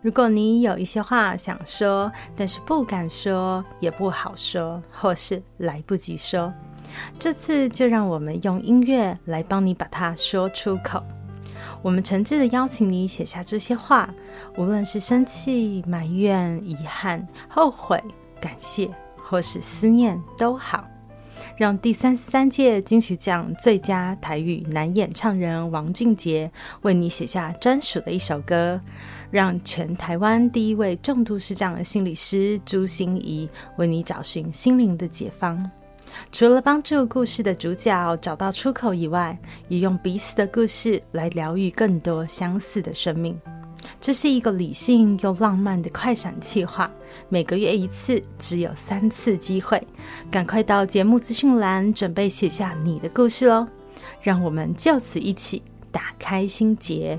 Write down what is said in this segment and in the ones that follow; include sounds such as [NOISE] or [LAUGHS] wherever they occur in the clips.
如果你有一些话想说，但是不敢说，也不好说，或是来不及说，这次就让我们用音乐来帮你把它说出口。我们诚挚地邀请你写下这些话，无论是生气、埋怨、遗憾、后悔、感谢，或是思念都好。让第三十三届金曲奖最佳台语男演唱人王俊杰为你写下专属的一首歌。让全台湾第一位重度视障的心理师朱心怡为你找寻心灵的解方。除了帮助故事的主角找到出口以外，也用彼此的故事来疗愈更多相似的生命。这是一个理性又浪漫的快闪企划，每个月一次，只有三次机会。赶快到节目资讯栏准备写下你的故事喽！让我们就此一起打开心结。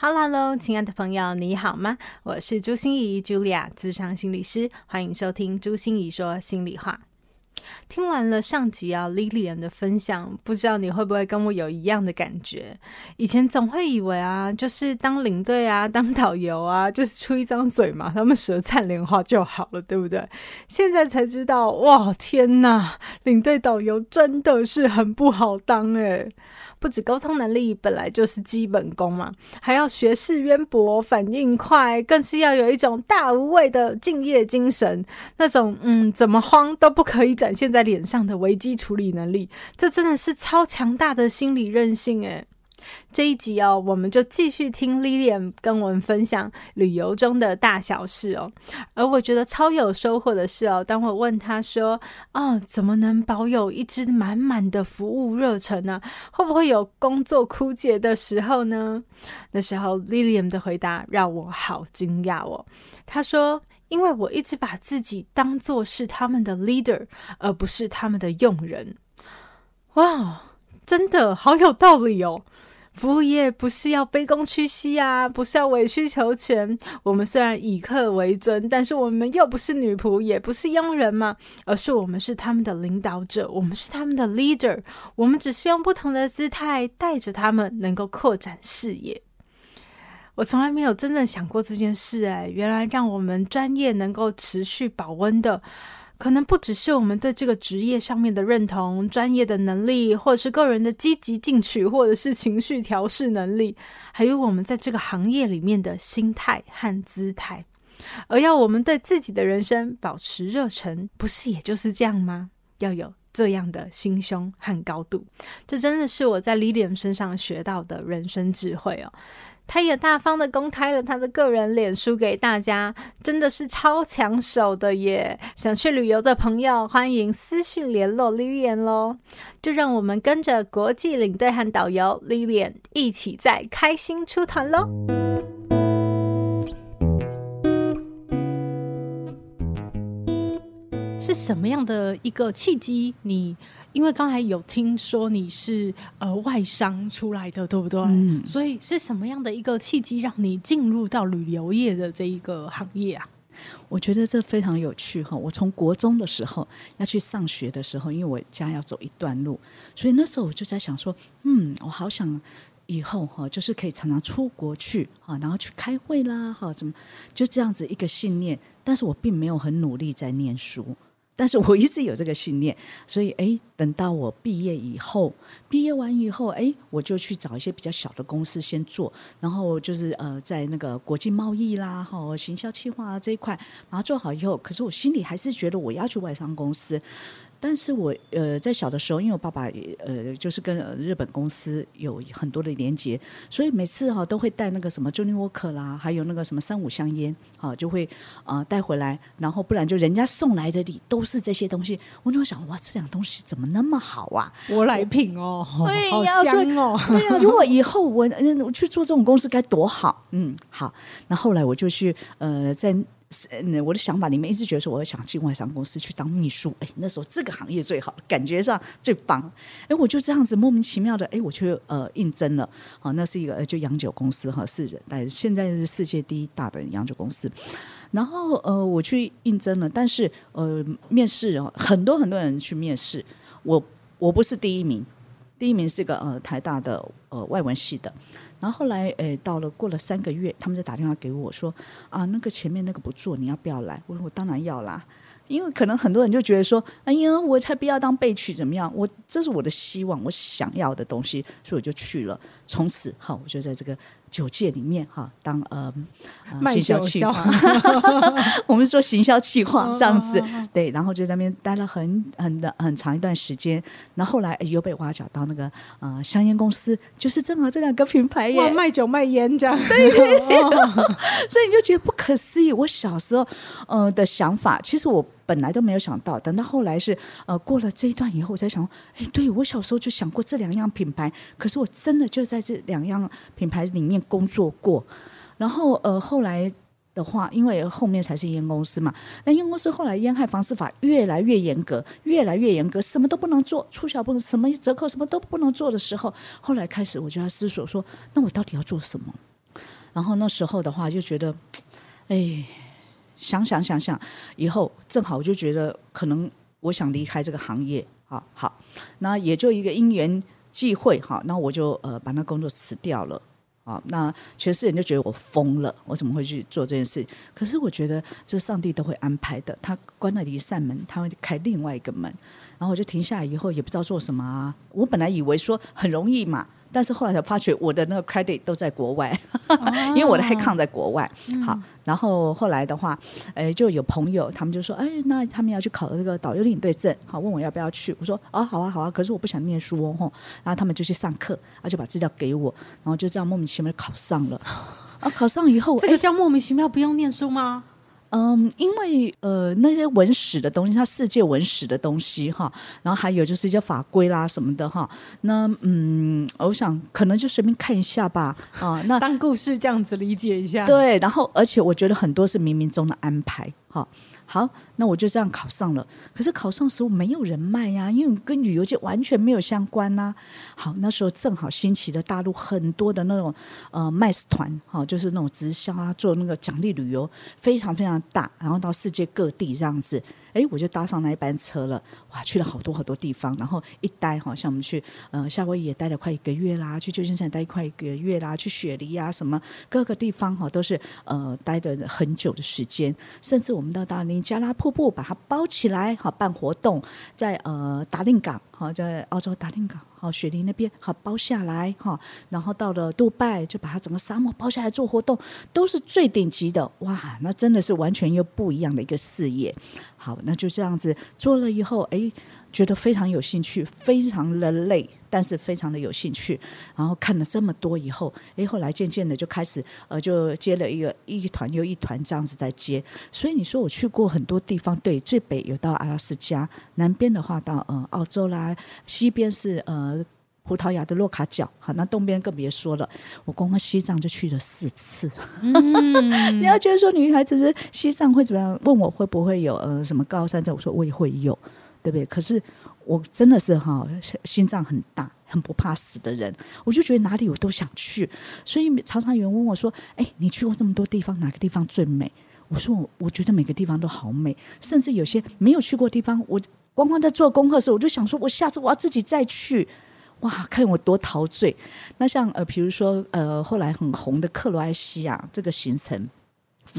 Hello，亲爱的朋友，你好吗？我是朱心怡，Julia，咨商心理师，欢迎收听朱心怡说心里话。听完了上集啊，Lilian 的分享，不知道你会不会跟我有一样的感觉？以前总会以为啊，就是当领队啊，[LAUGHS] 当导游啊，就是出一张嘴嘛，他们舌灿莲花就好了，对不对？现在才知道，哇，天哪，领队导游真的是很不好当诶。不止沟通能力本来就是基本功嘛，还要学识渊博、反应快，更是要有一种大无畏的敬业精神。那种嗯，怎么慌都不可以展现在脸上的危机处理能力，这真的是超强大的心理韧性诶。这一集哦，我们就继续听 Lilian 跟我们分享旅游中的大小事哦。而我觉得超有收获的是哦，当我问他说：“哦，怎么能保有一直满满的服务热忱呢？会不会有工作枯竭的时候呢？”那时候 Lilian 的回答让我好惊讶哦。他说：“因为我一直把自己当作是他们的 leader，而不是他们的佣人。”哇，真的好有道理哦。服务业不是要卑躬屈膝啊，不是要委曲求全。我们虽然以客为尊，但是我们又不是女仆，也不是佣人嘛，而是我们是他们的领导者，我们是他们的 leader。我们只是用不同的姿态带着他们，能够扩展视野。我从来没有真正想过这件事，哎，原来让我们专业能够持续保温的。可能不只是我们对这个职业上面的认同、专业的能力，或者是个人的积极进取，或者是情绪调试能力，还有我们在这个行业里面的心态和姿态。而要我们对自己的人生保持热忱，不是也就是这样吗？要有这样的心胸和高度，这真的是我在 Lilian 身上学到的人生智慧哦。他也大方的公开了他的个人脸书给大家，真的是超抢手的耶！想去旅游的朋友，欢迎私讯联络 Lilian 喽。就让我们跟着国际领队和导游 Lilian 一起在开心出团喽！是什么样的一个契机？你？因为刚才有听说你是呃外商出来的，对不对？嗯。所以是什么样的一个契机让你进入到旅游业的这一个行业啊？我觉得这非常有趣哈。我从国中的时候要去上学的时候，因为我家要走一段路，所以那时候我就在想说，嗯，我好想以后哈，就是可以常常出国去啊，然后去开会啦，哈，怎么就这样子一个信念。但是我并没有很努力在念书。但是我一直有这个信念，所以诶，等到我毕业以后，毕业完以后，诶，我就去找一些比较小的公司先做，然后就是呃，在那个国际贸易啦、哈行销企划这一块，把它做好以后，可是我心里还是觉得我要去外商公司。但是我呃在小的时候，因为我爸爸呃就是跟日本公司有很多的连接，所以每次哈、啊、都会带那个什么 Johnnie Walker 啦，还有那个什么三五香烟，哈、啊、就会啊、呃、带回来，然后不然就人家送来的礼都是这些东西。我就想哇，这两东西怎么那么好啊？[LAUGHS] 我来品哦，对好香哦，对呀、啊。如果以后我嗯我去做这种公司该多好，嗯好。那后来我就去呃在。嗯，我的想法里面一直觉得说，我要想进外商公司去当秘书。哎，那时候这个行业最好，感觉上最棒。哎，我就这样子莫名其妙的，哎，我去呃应征了。好，那是一个就洋酒公司哈，是但现在是世界第一大的洋酒公司。然后呃，我去应征了，但是呃，面试，很多很多人去面试，我我不是第一名，第一名是个呃台大的呃外文系的。然后后来，诶，到了过了三个月，他们就打电话给我说，啊，那个前面那个不做，你要不要来？我说我当然要啦。因为可能很多人就觉得说，哎呀，我才不要当备取怎么样？我这是我的希望，我想要的东西，所以我就去了。从此，好，我就在这个酒界里面哈，当呃，呃行销企划，[LAUGHS] 我们说行销企划这样子，对，然后就在那边待了很很的很长一段时间。然后后来又被挖角到那个呃香烟公司，就是正好这两个品牌耶，卖酒卖烟这样，[LAUGHS] 对，对，对，[LAUGHS] 所以你就觉得不可思议。我小时候呃的想法，其实我。本来都没有想到，等到后来是呃过了这一段以后，我才想，哎，对，我小时候就想过这两样品牌，可是我真的就在这两样品牌里面工作过。然后呃后来的话，因为后面才是烟公司嘛，那烟公司后来烟害防治法越来越严格，越来越严格，什么都不能做，促销不能，什么折扣什么都不能做的时候，后来开始我就要思索说，那我到底要做什么？然后那时候的话就觉得，哎。想想想想，以后正好我就觉得可能我想离开这个行业，好好，那也就一个因缘际会，哈，那我就呃把那工作辞掉了，啊，那全世界人就觉得我疯了，我怎么会去做这件事？可是我觉得这上帝都会安排的，他关了一扇门，他会开另外一个门，然后我就停下来以后也不知道做什么啊，我本来以为说很容易嘛。但是后来才发觉，我的那个 credit 都在国外，[LAUGHS] 因为我的 headcount 在国外。好，然后后来的话，哎，就有朋友他们就说，哎，那他们要去考这个导游领队证，好，问我要不要去。我说，哦，好啊，好啊。可是我不想念书哦，然后他们就去上课，啊，就把资料给我，然后就这样莫名其妙考上了。啊，考上以后，这个叫莫名其妙，不用念书吗？嗯，因为呃那些文史的东西，它世界文史的东西哈，然后还有就是一些法规啦什么的哈，那嗯，我想可能就随便看一下吧啊，那当故事这样子理解一下。对，然后而且我觉得很多是冥冥中的安排哈。好，那我就这样考上了。可是考上时候没有人脉呀、啊，因为跟旅游界完全没有相关呐、好，那时候正好兴起的大陆很多的那种呃 ms 团，哈，就是那种直销啊，做那个奖励旅游，非常非常大，然后到世界各地这样子。哎，我就搭上那一班车了，哇，去了好多好多地方，然后一待哈，像我们去呃夏威夷也待了快一个月啦，去旧金山待快一个月啦，去雪梨啊什么各个地方哈，都是呃待的很久的时间，甚至我们到达尼加拉瀑布把它包起来，哈办活动，在呃达令港，哈在澳洲达令港。好，雪梨那边好包下来哈，然后到了杜拜就把它整个沙漠包下来做活动，都是最顶级的哇！那真的是完全又不一样的一个事业。好，那就这样子做了以后，哎。觉得非常有兴趣，非常的累，但是非常的有兴趣。然后看了这么多以后，诶，后来渐渐的就开始，呃，就接了一个一团又一团这样子在接。所以你说我去过很多地方，对，最北有到阿拉斯加，南边的话到呃澳洲啦，西边是呃葡萄牙的洛卡角，好，那东边更别说了，我光光西藏就去了四次。嗯、[LAUGHS] 你要觉得说女孩子是西藏会怎么样？问我会不会有呃什么高山症？我说我也会有。对不对？可是我真的是哈，心脏很大，很不怕死的人。我就觉得哪里我都想去，所以常常有人问我说：“哎，你去过这么多地方，哪个地方最美？”我说：“我我觉得每个地方都好美，甚至有些没有去过的地方，我光光在做功课的时候，我就想说，我下次我要自己再去。哇，看我多陶醉！那像呃，比如说呃，后来很红的克罗埃西亚这个行程，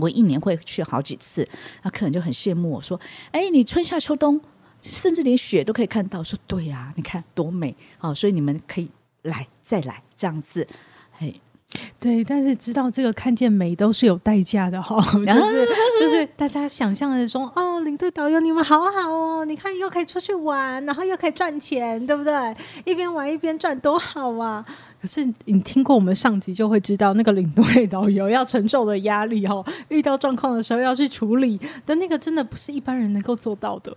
我一年会去好几次。那客人就很羡慕我说：“哎，你春夏秋冬。”甚至连雪都可以看到，说对呀、啊，你看多美啊！所以你们可以来再来这样子，嘿，对，但是知道这个看见美都是有代价的哈、哦，就 [LAUGHS] 是就是大家想象的说，哦，领队导游你们好好哦，你看又可以出去玩，然后又可以赚钱，对不对？一边玩一边赚，多好啊！可是你听过我们上集就会知道，那个领队导游要承受的压力哦，遇到状况的时候要去处理的那个，真的不是一般人能够做到的。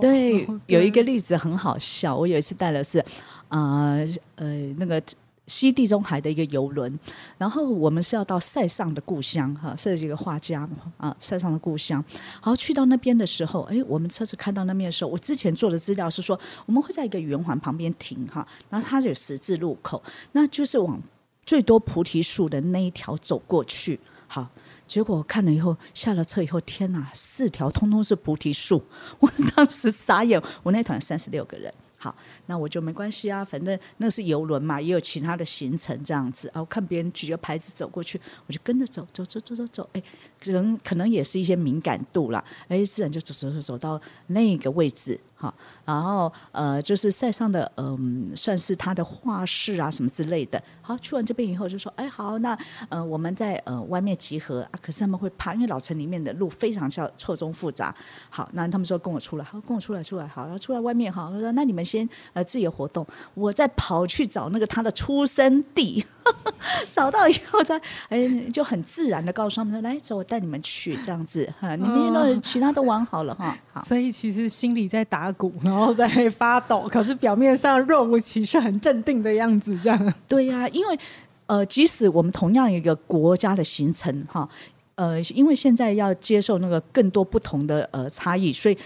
对，哦、[LAUGHS] 有一个例子很好笑，我有一次带的是，呃呃那个。西地中海的一个游轮，然后我们是要到塞尚的故乡哈，是一个画家啊，塞尚的故乡。好，去到那边的时候，哎，我们车子开到那边的时候，我之前做的资料是说，我们会在一个圆环旁边停哈，然后它有十字路口，那就是往最多菩提树的那一条走过去。好，结果我看了以后，下了车以后，天哪，四条通通是菩提树，[LAUGHS] 我当时傻眼。我那团三十六个人。好，那我就没关系啊，反正那是游轮嘛，也有其他的行程这样子啊。我看别人举着牌子走过去，我就跟着走，走走走走走，哎，可能可能也是一些敏感度啦，哎，自然就走走走走到那个位置。好，然后呃，就是塞尚的，嗯、呃，算是他的画室啊，什么之类的。好，去完这边以后就说，哎，好，那呃，我们在呃外面集合啊。可是他们会怕，因为老城里面的路非常像错综复杂。好，那他们说跟我出来，好，跟我出来，出来，好，然后出来外面，好，他说那你们先呃自由活动，我再跑去找那个他的出生地，呵 [LAUGHS] 呵找到以后再哎就很自然的告诉他们说，来走，我带你们去这样子哈，你们都其他都玩好了哈。好，所以其实心里在打。鼓，然后在发抖，可是表面上若无其事，很镇定的样子，这样。对呀、啊，因为呃，即使我们同样一个国家的行程哈，呃，因为现在要接受那个更多不同的呃差异，所以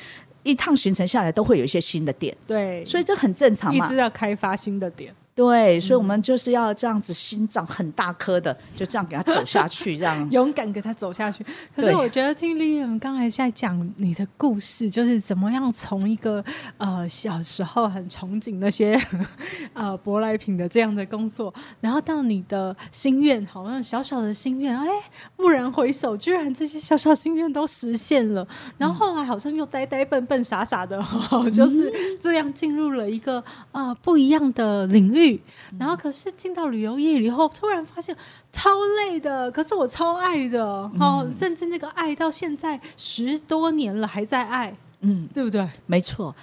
一趟行程下来都会有一些新的点。对，所以这很正常嘛，一直要开发新的点。对，所以我们就是要这样子，心脏很大颗的，就这样给他走下去，这样 [LAUGHS] 勇敢给他走下去。可是我觉得听 Lilian 刚才在讲你的故事，就是怎么样从一个呃小时候很憧憬那些 [LAUGHS] 呃舶来品的这样的工作，然后到你的心愿，好像小小的心愿，哎，蓦然回首，居然这些小小心愿都实现了。然后后来好像又呆呆笨笨傻傻的，[LAUGHS] 就是这样进入了一个呃不一样的领域。然后，可是进到旅游业以后，突然发现超累的。可是我超爱的，哦，甚至那个爱到现在十多年了还在爱，嗯，对不对？没错，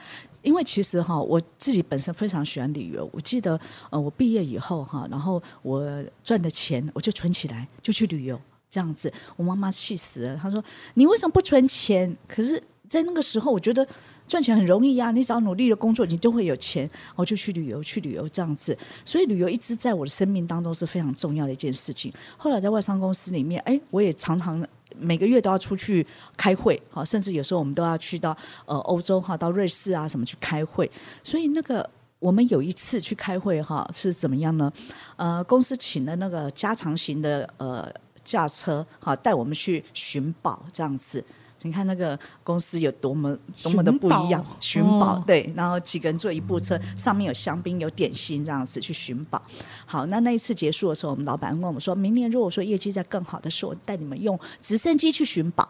因为其实哈，我自己本身非常喜欢旅游。我记得，呃，我毕业以后哈，然后我赚的钱我就存起来，就去旅游，这样子。我妈妈气死了，她说：“你为什么不存钱？”可是，在那个时候，我觉得。赚钱很容易呀、你只要努力的工作，你就会有钱。我就去旅游，去旅游这样子。所以旅游一直在我的生命当中是非常重要的一件事情。后来在外商公司里面，哎，我也常常每个月都要出去开会，好，甚至有时候我们都要去到呃欧洲哈，到瑞士啊什么去开会。所以那个我们有一次去开会哈，是怎么样呢？呃，公司请了那个加长型的呃驾车，好带我们去寻宝这样子。你看那个公司有多么多么的不一样，寻宝、哦、对，然后几个人坐一部车，上面有香槟有点心这样子去寻宝。好，那那一次结束的时候，我们老板问我们说，明年如果说业绩再更好的时候，我带你们用直升机去寻宝。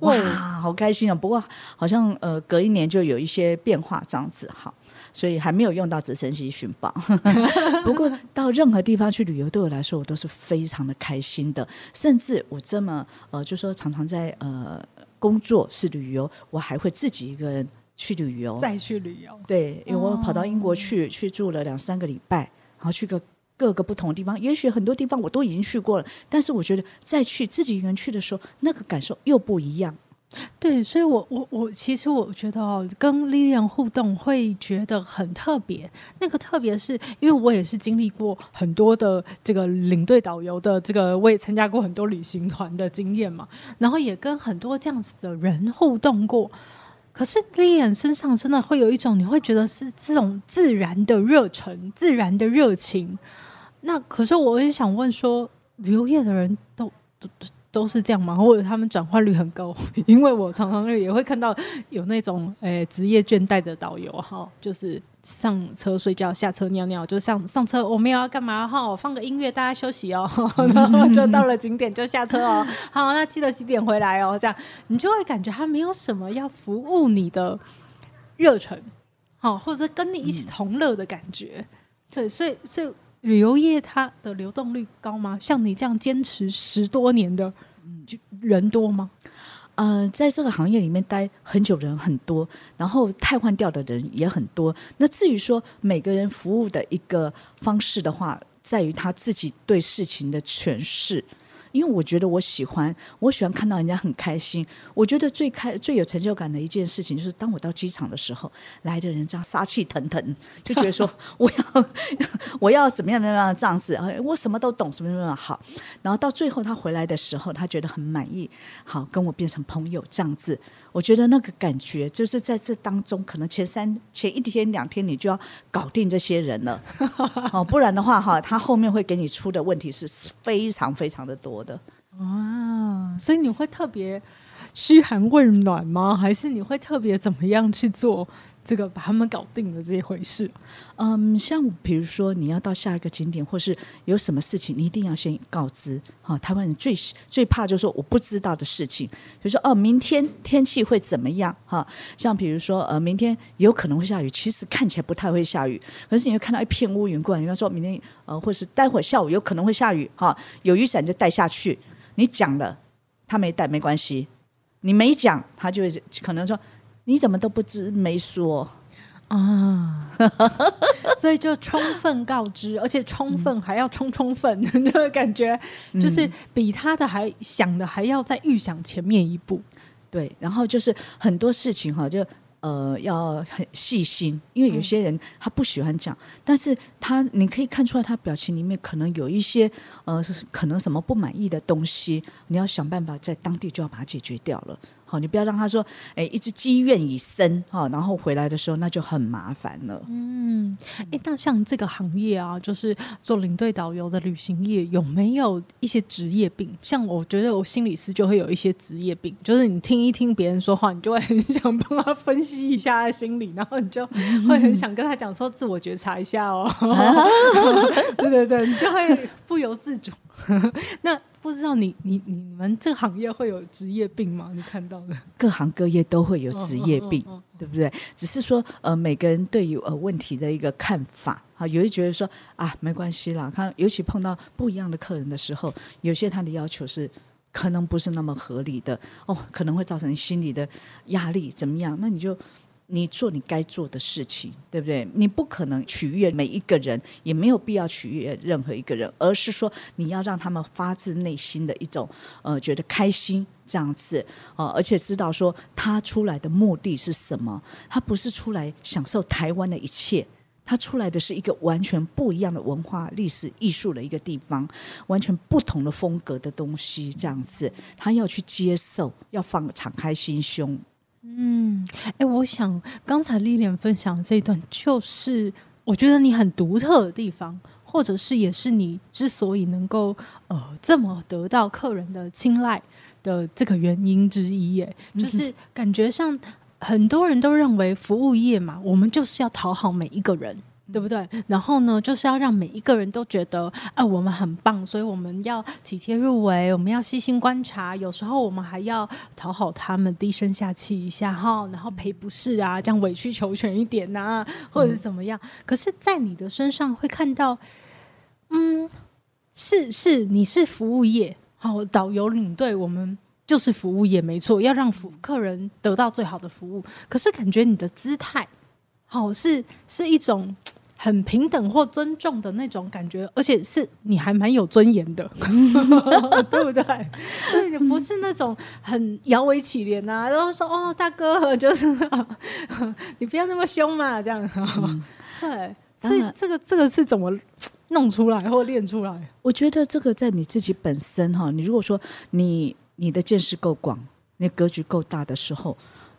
哇，好开心哦！不过好像呃隔一年就有一些变化这样子，好，所以还没有用到直升机寻宝。不过到任何地方去旅游，对我来说我都是非常的开心的。甚至我这么呃，就说常常在呃工作是旅游，我还会自己一个人去旅游，再去旅游。对，因为我跑到英国去，去住了两三个礼拜，然后去个各个不同的地方。也许很多地方我都已经去过了，但是我觉得再去自己一个人去的时候，那个感受又不一样。对，所以我我我其实我觉得哦，跟 Lilian 互动会觉得很特别。那个特别是因为我也是经历过很多的这个领队导游的这个，我也参加过很多旅行团的经验嘛，然后也跟很多这样子的人互动过。可是 Lilian 身上真的会有一种你会觉得是这种自然的热忱、自然的热情。那可是我也想问说，旅游业的人都都。都是这样吗？或者他们转换率很高？[LAUGHS] 因为我常常也会看到有那种诶职业倦怠的导游哈，就是上车睡觉，下车尿尿，就上上车我们要干嘛哈？放个音乐，大家休息哦，[LAUGHS] 然后就到了景点就下车哦。[LAUGHS] 好，那记得几点回来哦？这样你就会感觉他没有什么要服务你的热忱，好，或者跟你一起同乐的感觉。对，所以所以旅游业它的流动率高吗？像你这样坚持十多年的，就人多吗？呃，在这个行业里面待很久的人很多，然后太换掉的人也很多。那至于说每个人服务的一个方式的话，在于他自己对事情的诠释。因为我觉得我喜欢，我喜欢看到人家很开心。我觉得最开最有成就感的一件事情，就是当我到机场的时候，来的人这样杀气腾腾，就觉得说我要 [LAUGHS] 我要怎么样怎么样这样子，我什么都懂，什么什么好。然后到最后他回来的时候，他觉得很满意，好跟我变成朋友这样子。我觉得那个感觉就是在这当中，可能前三前一天两天你就要搞定这些人了，哦，不然的话哈，他后面会给你出的问题是非常非常的多的啊，所以你会特别嘘寒问暖吗？还是你会特别怎么样去做？这个把他们搞定的这一回事，嗯，像比如说你要到下一个景点，或是有什么事情，你一定要先告知。哈，台湾人最最怕就是说我不知道的事情，比如说哦，明天天气会怎么样？哈，像比如说呃，明天有可能会下雨，其实看起来不太会下雨，可是你会看到一片乌云过来，你要说明天呃，或是待会下午有可能会下雨，哈，有雨伞就带下去。你讲了，他没带没关系；你没讲，他就会可能说。你怎么都不知没说啊？[LAUGHS] 所以就充分告知，而且充分还要充充分，[LAUGHS] 那个感觉就是比他的还想的还要再预想前面一步。对，然后就是很多事情哈，就呃要很细心，因为有些人他不喜欢讲，但是他你可以看出来他表情里面可能有一些呃可能什么不满意的东西，你要想办法在当地就要把它解决掉了。好，你不要让他说，哎，一直积怨已深，哈，然后回来的时候那就很麻烦了。嗯，哎，那像这个行业啊，就是做领队导游的旅行业，有没有一些职业病？像我觉得我心理师就会有一些职业病，就是你听一听别人说话，你就会很想帮他分析一下他心理，然后你就会很想跟他讲说，自我觉察一下哦。[LAUGHS] 对对对，你就会不由自主。[LAUGHS] 那。不知道你你你们这个行业会有职业病吗？你看到的 [LAUGHS] 各行各业都会有职业病，哦哦哦哦、对不对？只是说呃，每个人对于呃问题的一个看法啊，有人觉得说啊，没关系啦。看，尤其碰到不一样的客人的时候，有些他的要求是可能不是那么合理的哦，可能会造成心理的压力，怎么样？那你就。你做你该做的事情，对不对？你不可能取悦每一个人，也没有必要取悦任何一个人，而是说你要让他们发自内心的一种呃觉得开心这样子、呃，而且知道说他出来的目的是什么，他不是出来享受台湾的一切，他出来的是一个完全不一样的文化、历史、艺术的一个地方，完全不同的风格的东西这样子，他要去接受，要放敞开心胸。嗯，哎，我想刚才 Lilian 分享的这一段，就是我觉得你很独特的地方，或者是也是你之所以能够呃这么得到客人的青睐的这个原因之一。耶，就是感觉上很多人都认为服务业嘛，我们就是要讨好每一个人。对不对？然后呢，就是要让每一个人都觉得，啊、呃，我们很棒，所以我们要体贴入微，我们要细心观察，有时候我们还要讨好他们，低声下气一下哈，然后赔不是啊，这样委曲求全一点呐、啊，或者是怎么样？嗯、可是，在你的身上会看到，嗯，是是，你是服务业，好，导游领队，我们就是服务业，没错，要让服客人得到最好的服务。可是，感觉你的姿态，好，是是一种。很平等或尊重的那种感觉，而且是你还蛮有尊严的，[LAUGHS] 对不对？所以你不是那种很摇尾乞怜啊，然后说哦，大哥，就是你不要那么凶嘛，这样。嗯、[LAUGHS] 对，所以这个这个是怎么弄出来或练出来？我觉得这个在你自己本身哈，你如果说你你的见识够广，你格局够大的时候，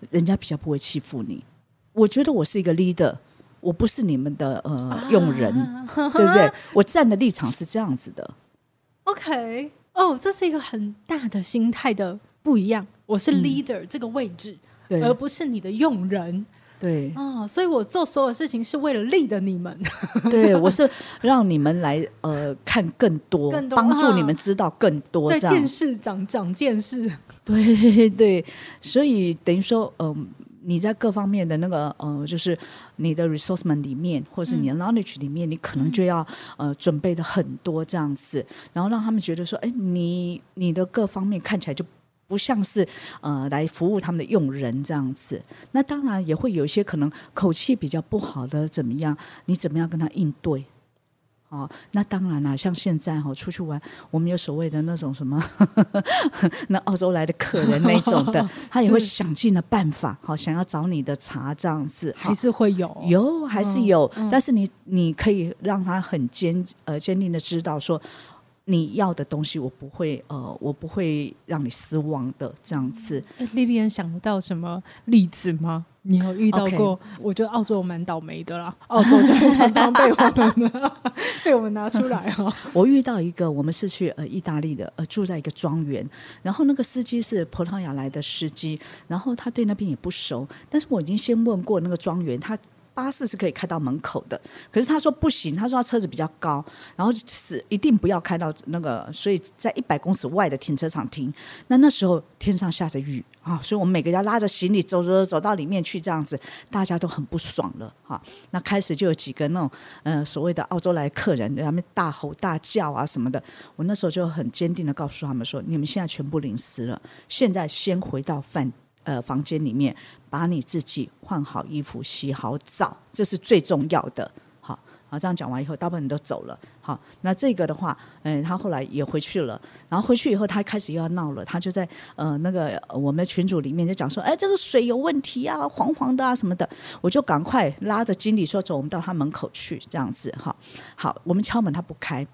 人家比较不会欺负你。我觉得我是一个 leader。我不是你们的呃用人，啊、对不对？我站的立场是这样子的。OK，哦，这是一个很大的心态的不一样。我是 leader、嗯、这个位置，对而不是你的用人。对，哦，所以我做所有事情是为了利的你们。[LAUGHS] 对，我是让你们来呃看更多，更多帮助你们知道更多，这样对见识长长见识。对对，所以等于说，嗯、呃。你在各方面的那个呃，就是你的 resourcement 里面，或者是你的 knowledge 里面，嗯、你可能就要呃准备的很多这样子，然后让他们觉得说，哎，你你的各方面看起来就不像是呃来服务他们的用人这样子。那当然也会有一些可能口气比较不好的怎么样，你怎么样跟他应对？哦，那当然啦，像现在哈出去玩，我们有所谓的那种什么，[LAUGHS] 呵呵那澳洲来的客人那种的，[LAUGHS] 他也会想尽了办法，好想要找你的茬这样子，还是会有，有还是有，嗯、但是你你可以让他很坚呃坚定的知道说。你要的东西，我不会呃，我不会让你失望的这样子。莉莉安想不到什么例子吗？你有遇到过.我觉得澳洲蛮倒霉的啦，澳洲就会常常被我们 [LAUGHS] 被我们拿出来哈。[LAUGHS] 我遇到一个，我们是去呃意大利的，呃住在一个庄园，然后那个司机是葡萄牙来的司机，然后他对那边也不熟，但是我已经先问过那个庄园，他。巴士是可以开到门口的，可是他说不行，他说他车子比较高，然后是一定不要开到那个，所以在一百公尺外的停车场停。那那时候天上下着雨啊，所以我们每个人拉着行李走走走到里面去，这样子大家都很不爽了哈。那开始就有几个那种呃所谓的澳洲来客人，他们大吼大叫啊什么的。我那时候就很坚定的告诉他们说：你们现在全部淋湿了，现在先回到饭。呃，房间里面把你自己换好衣服、洗好澡，这是最重要的。好，好，这样讲完以后，大部分人都走了。好，那这个的话，嗯，他后来也回去了。然后回去以后，他开始又要闹了。他就在呃那个我们群组里面就讲说，哎，这个水有问题啊，黄黄的啊什么的。我就赶快拉着经理说，走，我们到他门口去，这样子。哈，好，我们敲门，他不开。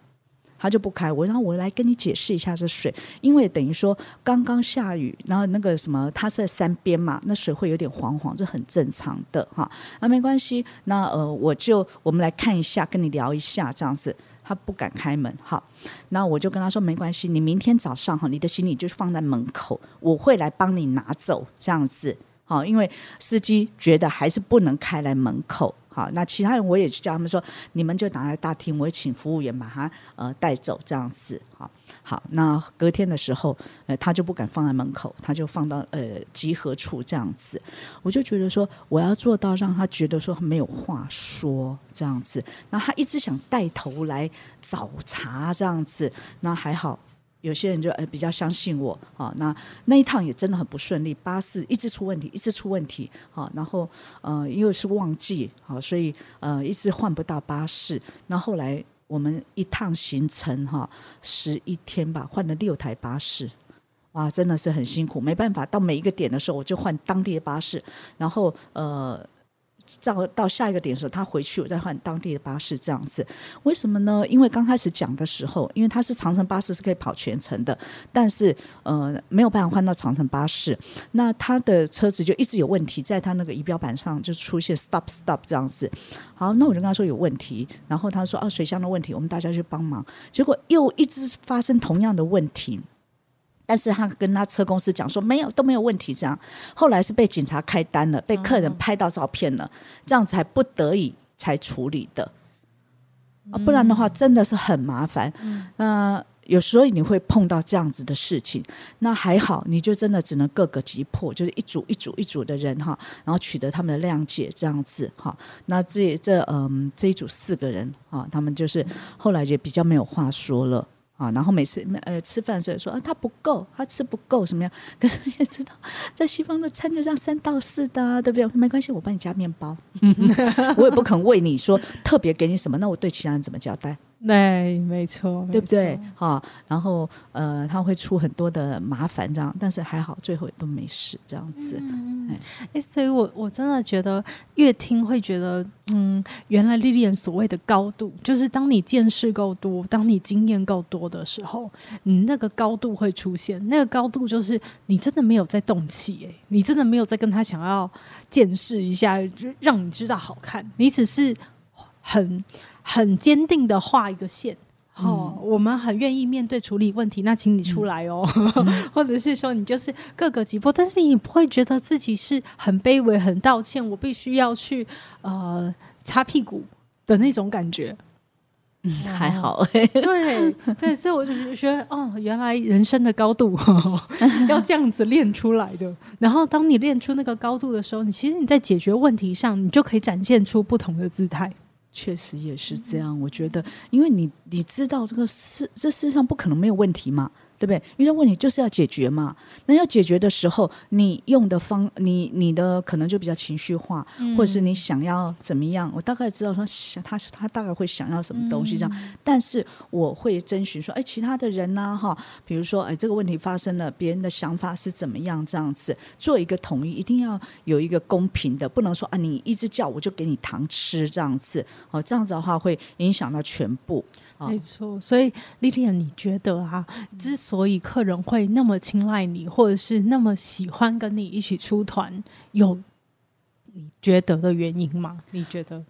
他就不开我，然后我来跟你解释一下这水，因为等于说刚刚下雨，然后那个什么，它在山边嘛，那水会有点黄黄，这很正常的哈。那没关系，那呃我就我们来看一下，跟你聊一下这样子。他不敢开门，好，那我就跟他说没关系，你明天早上哈，你的行李就放在门口，我会来帮你拿走这样子，好，因为司机觉得还是不能开来门口。好，那其他人我也去叫他们说，你们就拿来大厅，我会请服务员把他呃带走这样子。好，好，那隔天的时候，呃，他就不敢放在门口，他就放到呃集合处这样子。我就觉得说，我要做到让他觉得说没有话说这样子。那他一直想带头来找茬这样子，那还好。有些人就呃比较相信我好，那那一趟也真的很不顺利，巴士一直出问题，一直出问题，好，然后呃因为是旺季，好，所以呃一直换不到巴士。那后来我们一趟行程哈十一天吧，换了六台巴士，哇，真的是很辛苦，没办法，到每一个点的时候我就换当地的巴士，然后呃。到到下一个点的时候，他回去，我再换当地的巴士这样子。为什么呢？因为刚开始讲的时候，因为它是长城巴士是可以跑全程的，但是呃没有办法换到长城巴士，那他的车子就一直有问题，在他那个仪表板上就出现 stop stop 这样子。好，那我就跟他说有问题，然后他说啊水箱的问题，我们大家去帮忙，结果又一直发生同样的问题。但是他跟他车公司讲说没有都没有问题，这样后来是被警察开单了，被客人拍到照片了，这样才不得已才处理的，啊，不然的话真的是很麻烦。嗯、呃、有时候你会碰到这样子的事情，那还好，你就真的只能各个击破，就是一组一组一组的人哈，然后取得他们的谅解这样子哈。那这这嗯这一组四个人啊，他们就是后来也比较没有话说了。啊，然后每次呃吃饭的时候说啊，他不够，他吃不够什么样？[LAUGHS] 可是你也知道，在西方的餐就这样三到四的，啊，对不对？没关系，我帮你加面包，[LAUGHS] 我也不肯为你说特别给你什么，那我对其他人怎么交代？对，没错，对不对？哈，然后呃，他会出很多的麻烦，这样，但是还好，最后也都没事，这样子。嗯，哎，所以我我真的觉得，越听会觉得，嗯，原来莉莉安所谓的高度，就是当你见识够多，当你经验够多的时候，你那个高度会出现。那个高度就是你真的没有在动气，哎，你真的没有在跟他想要见识一下，就让你知道好看，你只是很。很坚定的画一个线，哦，嗯、我们很愿意面对处理问题，那请你出来哦，嗯、[LAUGHS] 或者是说你就是各个击破，但是你不会觉得自己是很卑微、很道歉，我必须要去呃擦屁股的那种感觉。嗯，还好哎，[LAUGHS] 对对，所以我就觉得哦，原来人生的高度 [LAUGHS] 要这样子练出来的。然后当你练出那个高度的时候，你其实你在解决问题上，你就可以展现出不同的姿态。确实也是这样，我觉得，因为你你知道这个世这世上不可能没有问题嘛。对不对？遇到问题就是要解决嘛。那要解决的时候，你用的方，你你的可能就比较情绪化，嗯、或者是你想要怎么样？我大概知道说想他他大概会想要什么东西这样。嗯、但是我会征询说，哎，其他的人呢、啊？哈，比如说，哎，这个问题发生了，别人的想法是怎么样？这样子做一个统一，一定要有一个公平的，不能说啊，你一直叫我就给你糖吃这样子。哦，这样子的话会影响到全部。没错，所以 Lilian，你觉得啊，之所以客人会那么青睐你，或者是那么喜欢跟你一起出团，有你觉得的原因吗？你觉得？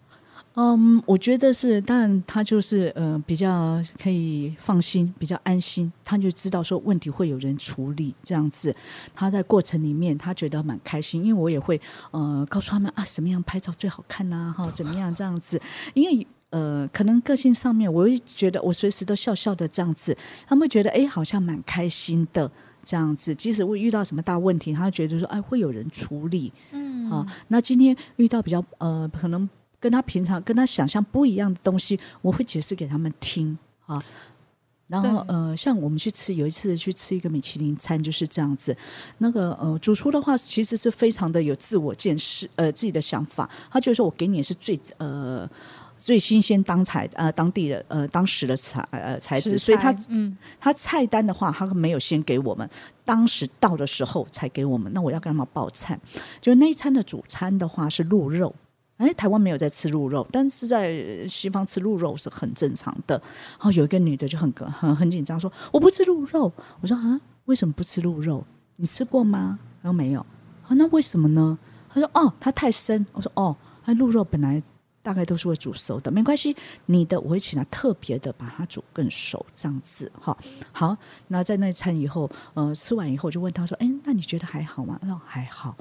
嗯，我觉得是，但他就是呃比较可以放心，比较安心，他就知道说问题会有人处理这样子。他在过程里面，他觉得蛮开心，因为我也会呃告诉他们啊，什么样拍照最好看呐、啊，哈，怎么样这样子，因为。呃，可能个性上面，我会觉得我随时都笑笑的这样子，他们会觉得哎，好像蛮开心的这样子。即使会遇到什么大问题，他会觉得说哎，会有人处理。嗯，啊，那今天遇到比较呃，可能跟他平常跟他想象不一样的东西，我会解释给他们听啊。然后呃，像我们去吃，有一次去吃一个米其林餐，就是这样子。那个呃，主厨的话其实是非常的有自我见识，呃，自己的想法。他觉得说我给你的是最呃。最新鲜当采呃当地的呃当时的材呃材质，所以他嗯他菜单的话，他没有先给我们，当时到的时候才给我们。那我要跟他们报菜，就那一餐的主餐的话是鹿肉，哎，台湾没有在吃鹿肉，但是在西方吃鹿肉是很正常的。然后有一个女的就很很很紧张说我不吃鹿肉，我说啊为什么不吃鹿肉？你吃过吗？他说没有，啊那为什么呢？他说哦它太生，我说哦那鹿肉本来。大概都是会煮熟的，没关系。你的我会请他特别的把它煮更熟，这样子哈。好，那在那餐以后，呃，吃完以后就问他说：“哎，那你觉得还好吗？”他说：“还好。”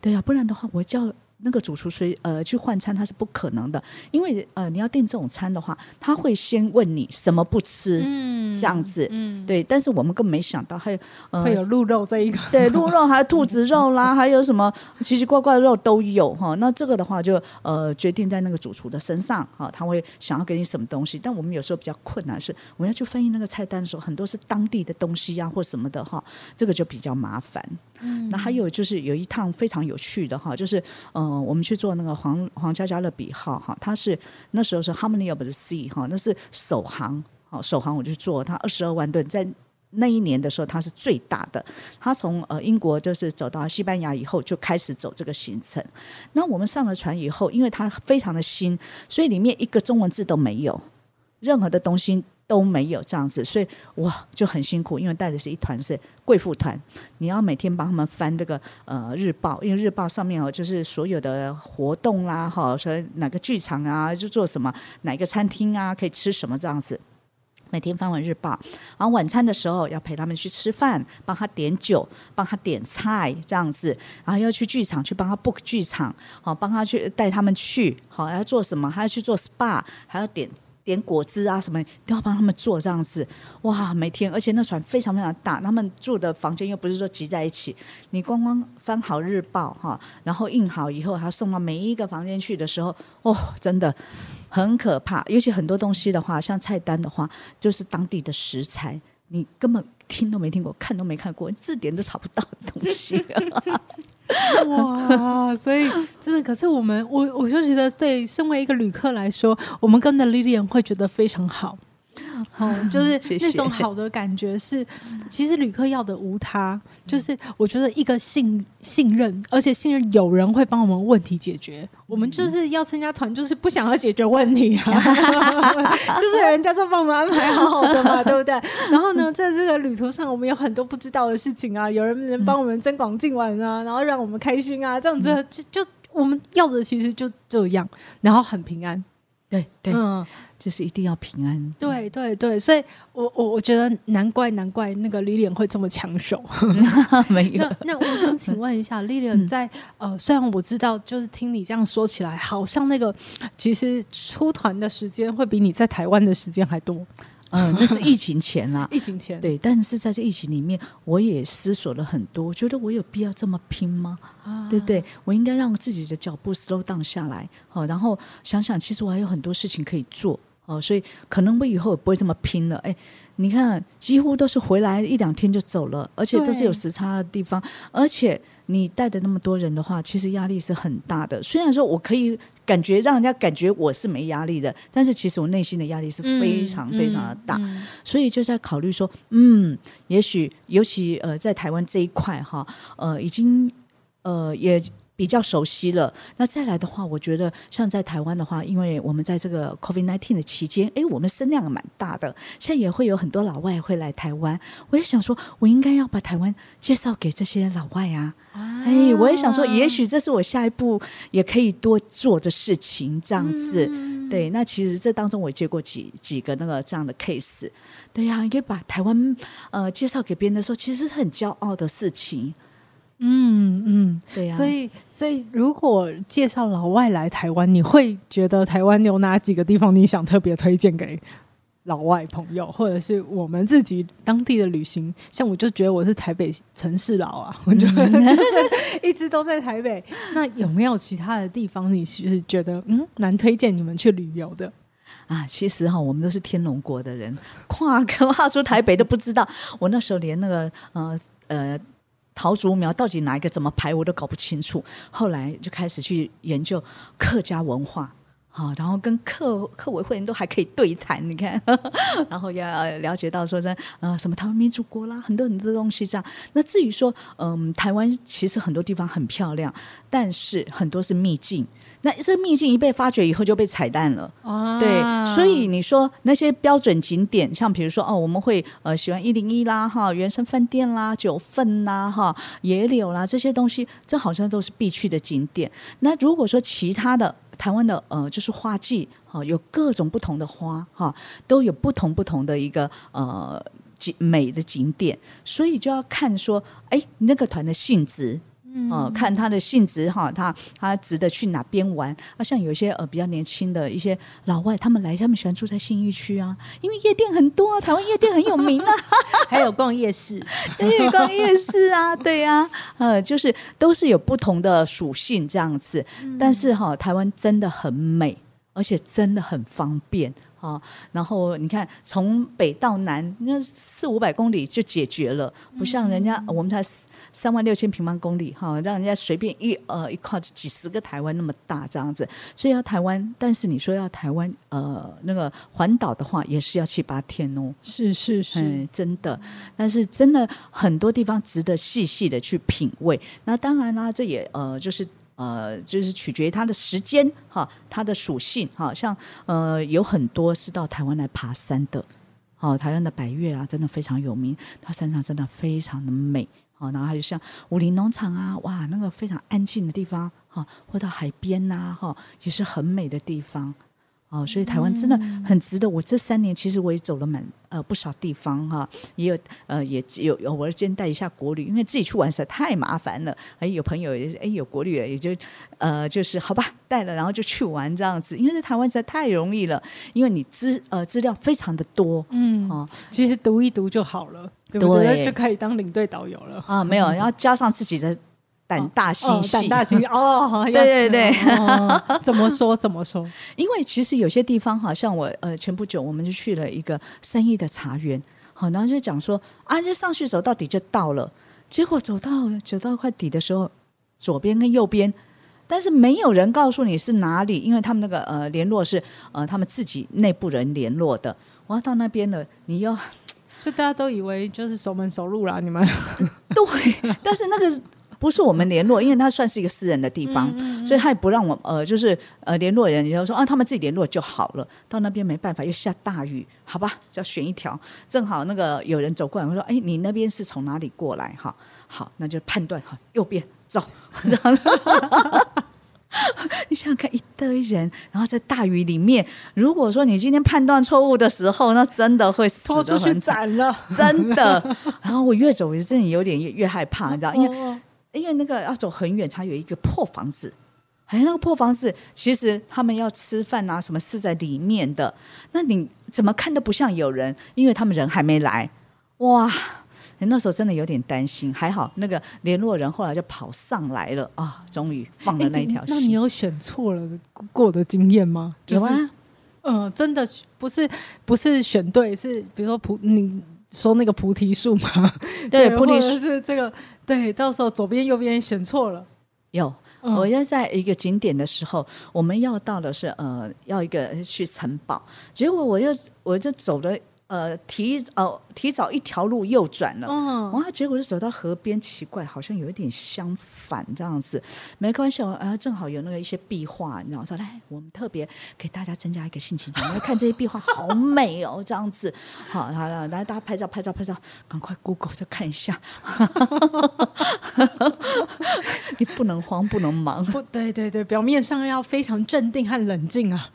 对呀，不然的话我叫。那个主厨随呃去换餐，他是不可能的，因为呃你要订这种餐的话，他会先问你什么不吃，嗯，这样子，嗯，对。但是我们更没想到还有呃会有鹿肉这一个，对，鹿肉还有兔子肉啦，[LAUGHS] 还有什么奇奇怪怪的肉都有哈。那这个的话就呃决定在那个主厨的身上哈，他会想要给你什么东西。但我们有时候比较困难是，我们要去翻译那个菜单的时候，很多是当地的东西呀、啊、或什么的哈，这个就比较麻烦。那还有就是有一趟非常有趣的哈，就是嗯，我们去做那个皇皇家加勒比号哈，它是那时候是 Harmony of the Sea 哈，那是首航，好首航我就做它二十二万吨，在那一年的时候它是最大的，它从呃英国就是走到西班牙以后就开始走这个行程，那我们上了船以后，因为它非常的新，所以里面一个中文字都没有，任何的东西。都没有这样子，所以哇就很辛苦，因为带的是一团是贵妇团，你要每天帮他们翻这个呃日报，因为日报上面哦就是所有的活动啦哈，说哪个剧场啊就做什么，哪个餐厅啊可以吃什么这样子，每天翻完日报，然后晚餐的时候要陪他们去吃饭，帮他点酒，帮他点菜这样子，然后要去剧场去帮他 book 剧场，好帮他去带他们去，好要做什么，还要去做 SPA，还要点。点果汁啊，什么都要帮他们做这样子，哇，每天，而且那船非常非常大，他们住的房间又不是说挤在一起，你光光翻好日报哈，然后印好以后，还要送到每一个房间去的时候，哦，真的很可怕。尤其很多东西的话，像菜单的话，就是当地的食材，你根本听都没听过，看都没看过，字典都查不到的东西。哇，所以真的，可是我们，我我就觉得，对，身为一个旅客来说，我们跟的 Lilian 会觉得非常好。好，[LAUGHS] 就是那种好的感觉是，其实旅客要的无他，就是我觉得一个信信任，而且信任有人会帮我们问题解决。我们就是要参加团，就是不想要解决问题啊，[LAUGHS] 就是人家都帮我们安排好好的嘛，对不对？然后呢，在这个旅途上，我们有很多不知道的事情啊，有人能帮我们增广进晚啊，然后让我们开心啊，这样子就就我们要的其实就这样，然后很平安。对对，嗯，就是一定要平安。对对对，所以我我我觉得难怪难怪那个 Lilian 会这么抢手。[LAUGHS] 没有。那那我想请问一下，Lilian 在、嗯、呃，虽然我知道，就是听你这样说起来，好像那个其实出团的时间会比你在台湾的时间还多。嗯，那是疫情前啦，[LAUGHS] 疫情前。对，但是在这疫情里面，我也思索了很多，觉得我有必要这么拼吗？啊、对不对？我应该让自己的脚步 slow down 下来，好，然后想想，其实我还有很多事情可以做，哦，所以可能我以后也不会这么拼了。哎，你看，几乎都是回来一两天就走了，而且都是有时差的地方，而且你带的那么多人的话，其实压力是很大的。虽然说我可以。感觉让人家感觉我是没压力的，但是其实我内心的压力是非常非常的大，嗯嗯嗯、所以就在考虑说，嗯，也许尤其呃在台湾这一块哈，呃已经呃也。比较熟悉了，那再来的话，我觉得像在台湾的话，因为我们在这个 COVID-19 的期间，哎，我们声量蛮大的，现在也会有很多老外会来台湾。我也想说，我应该要把台湾介绍给这些老外啊，哎，我也想说，也许这是我下一步也可以多做的事情，这样子。嗯、对，那其实这当中我接过几几个那个这样的 case，对呀、啊，应该把台湾呃介绍给别人的时候，其实是很骄傲的事情。嗯嗯，对呀、啊。所以所以如果介绍老外来台湾，你会觉得台湾有哪几个地方你想特别推荐给老外朋友，或者是我们自己当地的旅行？像我就觉得我是台北城市佬啊，[LAUGHS] 我觉得就是一直都在台北。那有没有其他的地方你是觉得嗯蛮推荐你们去旅游的啊？其实哈，我们都是天龙国的人，跨跨出台北都不知道。我那时候连那个呃呃。桃竹苗到底哪一个怎么排，我都搞不清楚。后来就开始去研究客家文化，好，然后跟客客委会人都还可以对谈。你看，呵 [LAUGHS] 呵然后要了解到说这呃什么台湾民主国啦，很多很多东西这样。那至于说，嗯，台湾其实很多地方很漂亮，但是很多是秘境。那这个秘境一被发掘以后就被踩淡了，啊、对，所以你说那些标准景点，像比如说哦，我们会呃喜欢一零一啦哈，原生饭店啦，九份啦哈，野柳啦这些东西，这好像都是必去的景点。那如果说其他的台湾的呃就是花季哈，有各种不同的花哈，都有不同不同的一个呃景美的景点，所以就要看说哎那个团的性质。哦、呃，看他的性质哈，他他值得去哪边玩啊？像有些呃比较年轻的一些老外，他们来，他们喜欢住在信义区啊，因为夜店很多啊，台湾夜店很有名啊，[LAUGHS] 还有逛夜市，[LAUGHS] 对，逛夜市啊，对呀、啊，呃，就是都是有不同的属性这样子，但是哈，台湾真的很美，而且真的很方便。啊，然后你看，从北到南，那四五百公里就解决了，不像人家、嗯、我们才三万六千平方公里，哈，让人家随便一呃一块几十个台湾那么大这样子，所以要台湾，但是你说要台湾呃那个环岛的话，也是要七八天哦，是是是、嗯，真的，但是真的很多地方值得细细的去品味。那当然啦，这也呃就是。呃，就是取决于它的时间哈，它的属性哈，像呃有很多是到台湾来爬山的，好，台湾的百越啊，真的非常有名，它山上真的非常的美，好，然后还有像武林农场啊，哇，那个非常安静的地方，哈，或到海边呐，哈，也是很美的地方。哦，所以台湾真的很值得。我这三年其实我也走了蛮呃不少地方哈，也有呃也有有我先带一下国旅，因为自己去玩实在太麻烦了。哎，有朋友也哎有国旅也就呃就是好吧带了，然后就去玩这样子。因为在台湾实在太容易了，因为你资呃资料非常的多，嗯哦，其实读一读就好了，对不对？就可以当领队导游了啊。没有，[LAUGHS] 然后加上自己的。胆大心细，胆大心细哦，[LAUGHS] 对对对，怎么说怎么说？因为其实有些地方，好像我呃前不久我们就去了一个生意的茶园，好，然后就讲说啊，就上去走到底就到了，结果走到走到快底的时候，左边跟右边，但是没有人告诉你是哪里，因为他们那个呃联络是呃他们自己内部人联络的，我要到那边了，你要，所以大家都以为就是熟门熟路啦，你们 [LAUGHS] 对，但是那个。不是我们联络，因为它算是一个私人的地方，所以他也不让我呃，就是呃联络人，你就说啊，他们自己联络就好了。到那边没办法，又下大雨，好吧，只要选一条，正好那个有人走过来，我说，哎，你那边是从哪里过来？哈，好，那就判断哈，右边走，这样。你想想看，一堆人，然后在大雨里面，如果说你今天判断错误的时候，那真的会死得很惨了，真的。然后我越走，我真的有点越，越害怕，你知道，因为因为那个要走很远，才有一个破房子。哎，那个破房子，其实他们要吃饭啊，什么是在里面的。那你怎么看都不像有人，因为他们人还没来。哇！那时候真的有点担心，还好那个联络人后来就跑上来了啊，终于放了那一条心。那你有选错了过的经验吗？有啊，嗯，真的不是不是选对，是比如说普你说那个菩提树吗，对，菩提树是这个，对，到时候左边右边选错了。有，嗯、我要在一个景点的时候，我们要到的是呃，要一个去城堡，结果我又我就走了。呃，提呃提早一条路右转了，嗯哇、哦！结果就走到河边，奇怪，好像有一点相反这样子。没关系，啊，正好有那个一些壁画，你知道，说来，我们特别给大家增加一个性情，你要看这些壁画好美哦，这样子。[LAUGHS] 好，好了，来大家拍照，拍照，拍照，赶快 Google 再看一下。[LAUGHS] 你不能慌，不能忙，不对，对，对，表面上要非常镇定和冷静啊。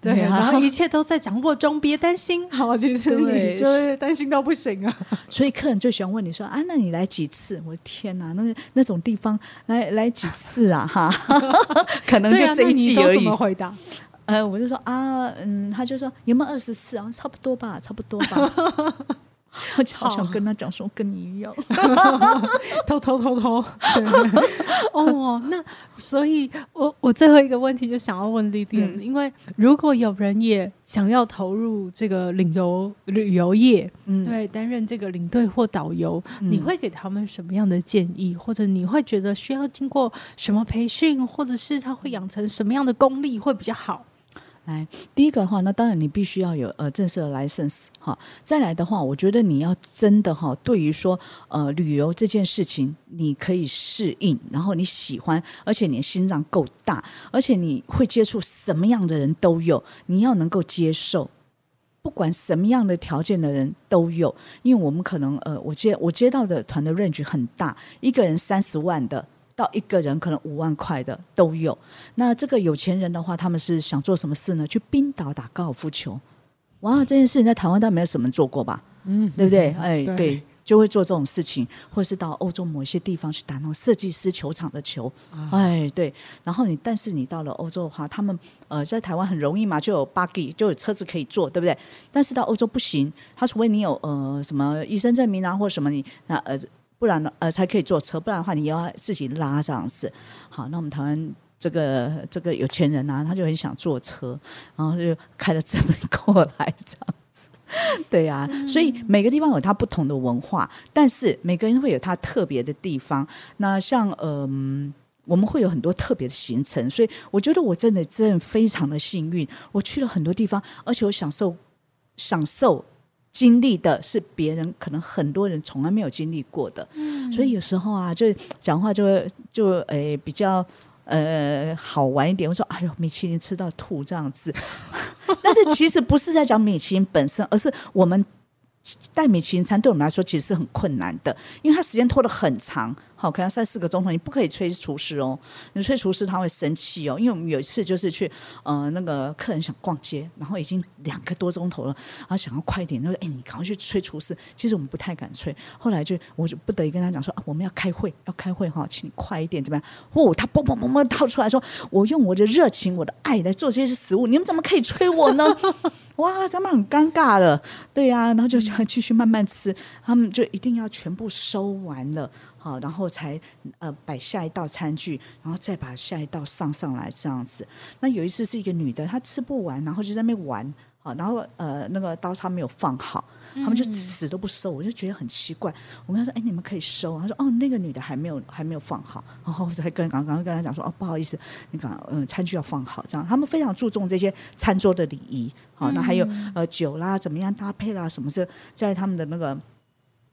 对，然后一切都在掌握中，别担心。好，其实你 [LAUGHS] 就是担心到不行啊。所以客人就喜欢问你说：“啊，那你来几次？”我的天哪，那那种地方来来几次啊？哈，[LAUGHS] 可能就这一季而已。怎么回答？呃，我就说啊，嗯，他就说有没有二十次啊？差不多吧，差不多吧。[LAUGHS] 我 [LAUGHS] 就好。想跟他讲说，跟你一样，偷偷偷偷。[LAUGHS] 哦，那所以我我最后一个问题就想要问 Lilian，嗯，因为如果有人也想要投入这个旅游旅游业，嗯，对，担任这个领队或导游，嗯，你会给他们什么样的建议，或者你会觉得需要经过什么培训，或者是他会养成什么样的功力会比较好？来，第一个的话，那当然你必须要有呃正式的 license 哈。再来的话，我觉得你要真的哈，对于说呃旅游这件事情，你可以适应，然后你喜欢，而且你的心脏够大，而且你会接触什么样的人都有，你要能够接受，不管什么样的条件的人都有，因为我们可能呃，我接我接到的团的 range 很大，一个人三十万的。到一个人可能五万块的都有。那这个有钱人的话，他们是想做什么事呢？去冰岛打高尔夫球。哇，这件事情在台湾倒没有什么做过吧？嗯，对不对？哎，对，对，就会做这种事情，或是到欧洲某一些地方去打那种设计师球场的球。啊、哎，对。然后你，但是你到了欧洲的话，他们呃在台湾很容易嘛，就有 buggy，就有车子可以坐，对不对？但是到欧洲不行，他除非你有呃什么医生证明啊，或者什么你那呃。不然呢，呃，才可以坐车。不然的话，你要自己拉这样子。好，那我们台湾这个这个有钱人啊，他就很想坐车，然后就开了这么过来这样子。[LAUGHS] 对呀、啊，所以每个地方有它不同的文化，但是每个人会有他特别的地方。那像嗯、我们会有很多特别的行程，所以我觉得我真的真的非常的幸运，我去了很多地方，而且我享受享受。经历的是别人可能很多人从来没有经历过的，嗯、所以有时候啊，就讲话就会就诶、欸、比较呃好玩一点。我说哎呦，米其林吃到吐这样子，[LAUGHS] 但是其实不是在讲米其林本身，而是我们带米其林餐对我们来说其实是很困难的，因为它时间拖得很长。好，可能三四个钟头，你不可以催厨师哦。你催厨师他会生气哦，因为我们有一次就是去，呃，那个客人想逛街，然后已经两个多钟头了，然后想要快一点，他说：“哎，你赶快去催厨师。”其实我们不太敢催。后来就我就不得已跟他讲说：“啊，我们要开会，要开会哈，请你快一点，怎么样？”哦，他嘣嘣嘣嘣掏出来说：“我用我的热情、我的爱来做这些食物，你们怎么可以催我呢？” [LAUGHS] 哇，他们很尴尬了，对呀、啊，然后就想继续慢慢吃，他们就一定要全部收完了。好，然后才呃摆下一道餐具，然后再把下一道上上来这样子。那有一次是一个女的，她吃不完，然后就在那边玩，好，然后呃那个刀叉没有放好，他们就死都不收，我就觉得很奇怪。我跟她说：“哎，你们可以收。”她说：“哦，那个女的还没有还没有放好。”然后我才跟刚刚跟她讲说：“哦，不好意思，那个嗯餐具要放好。”这样，他们非常注重这些餐桌的礼仪。好，那还有呃酒啦，怎么样搭配啦，什么是在他们的那个。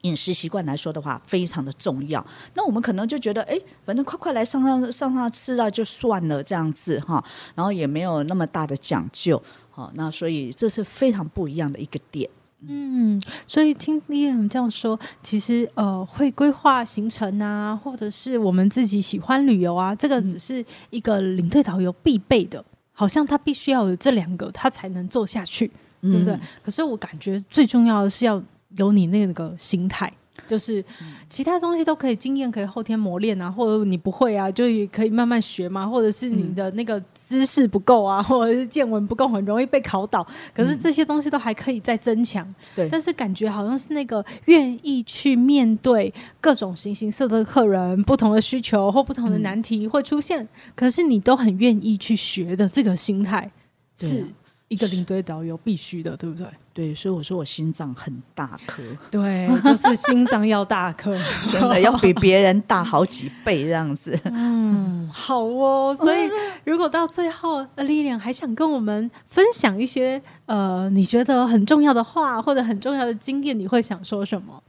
饮食习惯来说的话，非常的重要。那我们可能就觉得，哎，反正快快来上上上上吃啊就算了，这样子哈，然后也没有那么大的讲究，好，那所以这是非常不一样的一个点。嗯，所以听丽人这样说，其实呃，会规划行程啊，或者是我们自己喜欢旅游啊，这个只是一个领队导游必备的，好像他必须要有这两个，他才能做下去，对不对？嗯、可是我感觉最重要的是要有你那个心态。就是其他东西都可以经验，可以后天磨练啊，或者你不会啊，就也可以慢慢学嘛，或者是你的那个知识不够啊，[LAUGHS] 或者是见闻不够，很容易被考倒。可是这些东西都还可以再增强。对，但是感觉好像是那个愿意去面对各种形形色色的客人、不同的需求或不同的难题会出现，可是你都很愿意去学的这个心态，是一个领队导游必须的，对不对？对，所以我说我心脏很大颗，[LAUGHS] 对，就是心脏要大颗，[LAUGHS] 真的要比别人大好几倍这样子。[LAUGHS] 嗯，好哦。所以如果到最后，Lilian 还想跟我们分享一些呃，你觉得很重要的话或者很重要的经验，你会想说什么？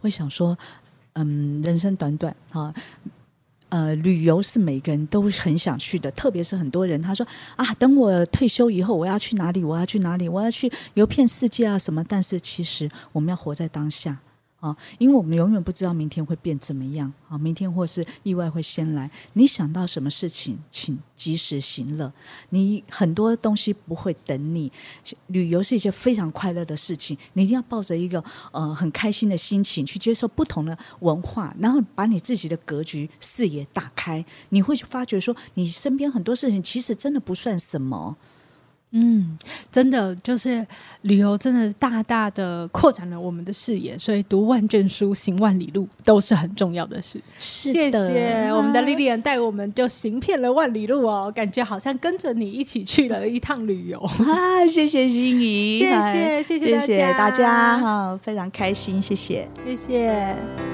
会想说，嗯，人生短短啊。呃，旅游是每个人都很想去的，特别是很多人他说啊，等我退休以后，我要去哪里？我要去哪里？我要去游遍世界啊什么？但是其实我们要活在当下。啊，因为我们永远不知道明天会变怎么样啊！明天或是意外会先来。你想到什么事情，请及时行乐。你很多东西不会等你。旅游是一件非常快乐的事情，你一定要抱着一个呃很开心的心情去接受不同的文化，然后把你自己的格局视野打开。你会发觉说，你身边很多事情其实真的不算什么。嗯，真的就是旅游，真的大大的扩展了我们的视野，所以读万卷书，行万里路都是很重要的事。是，谢谢我们的 Lilian 带我们就行遍了万里路哦，感觉好像跟着你一起去了一趟旅游啊！谢谢心怡，谢谢谢谢谢谢大家哈，非常开心，谢谢谢谢。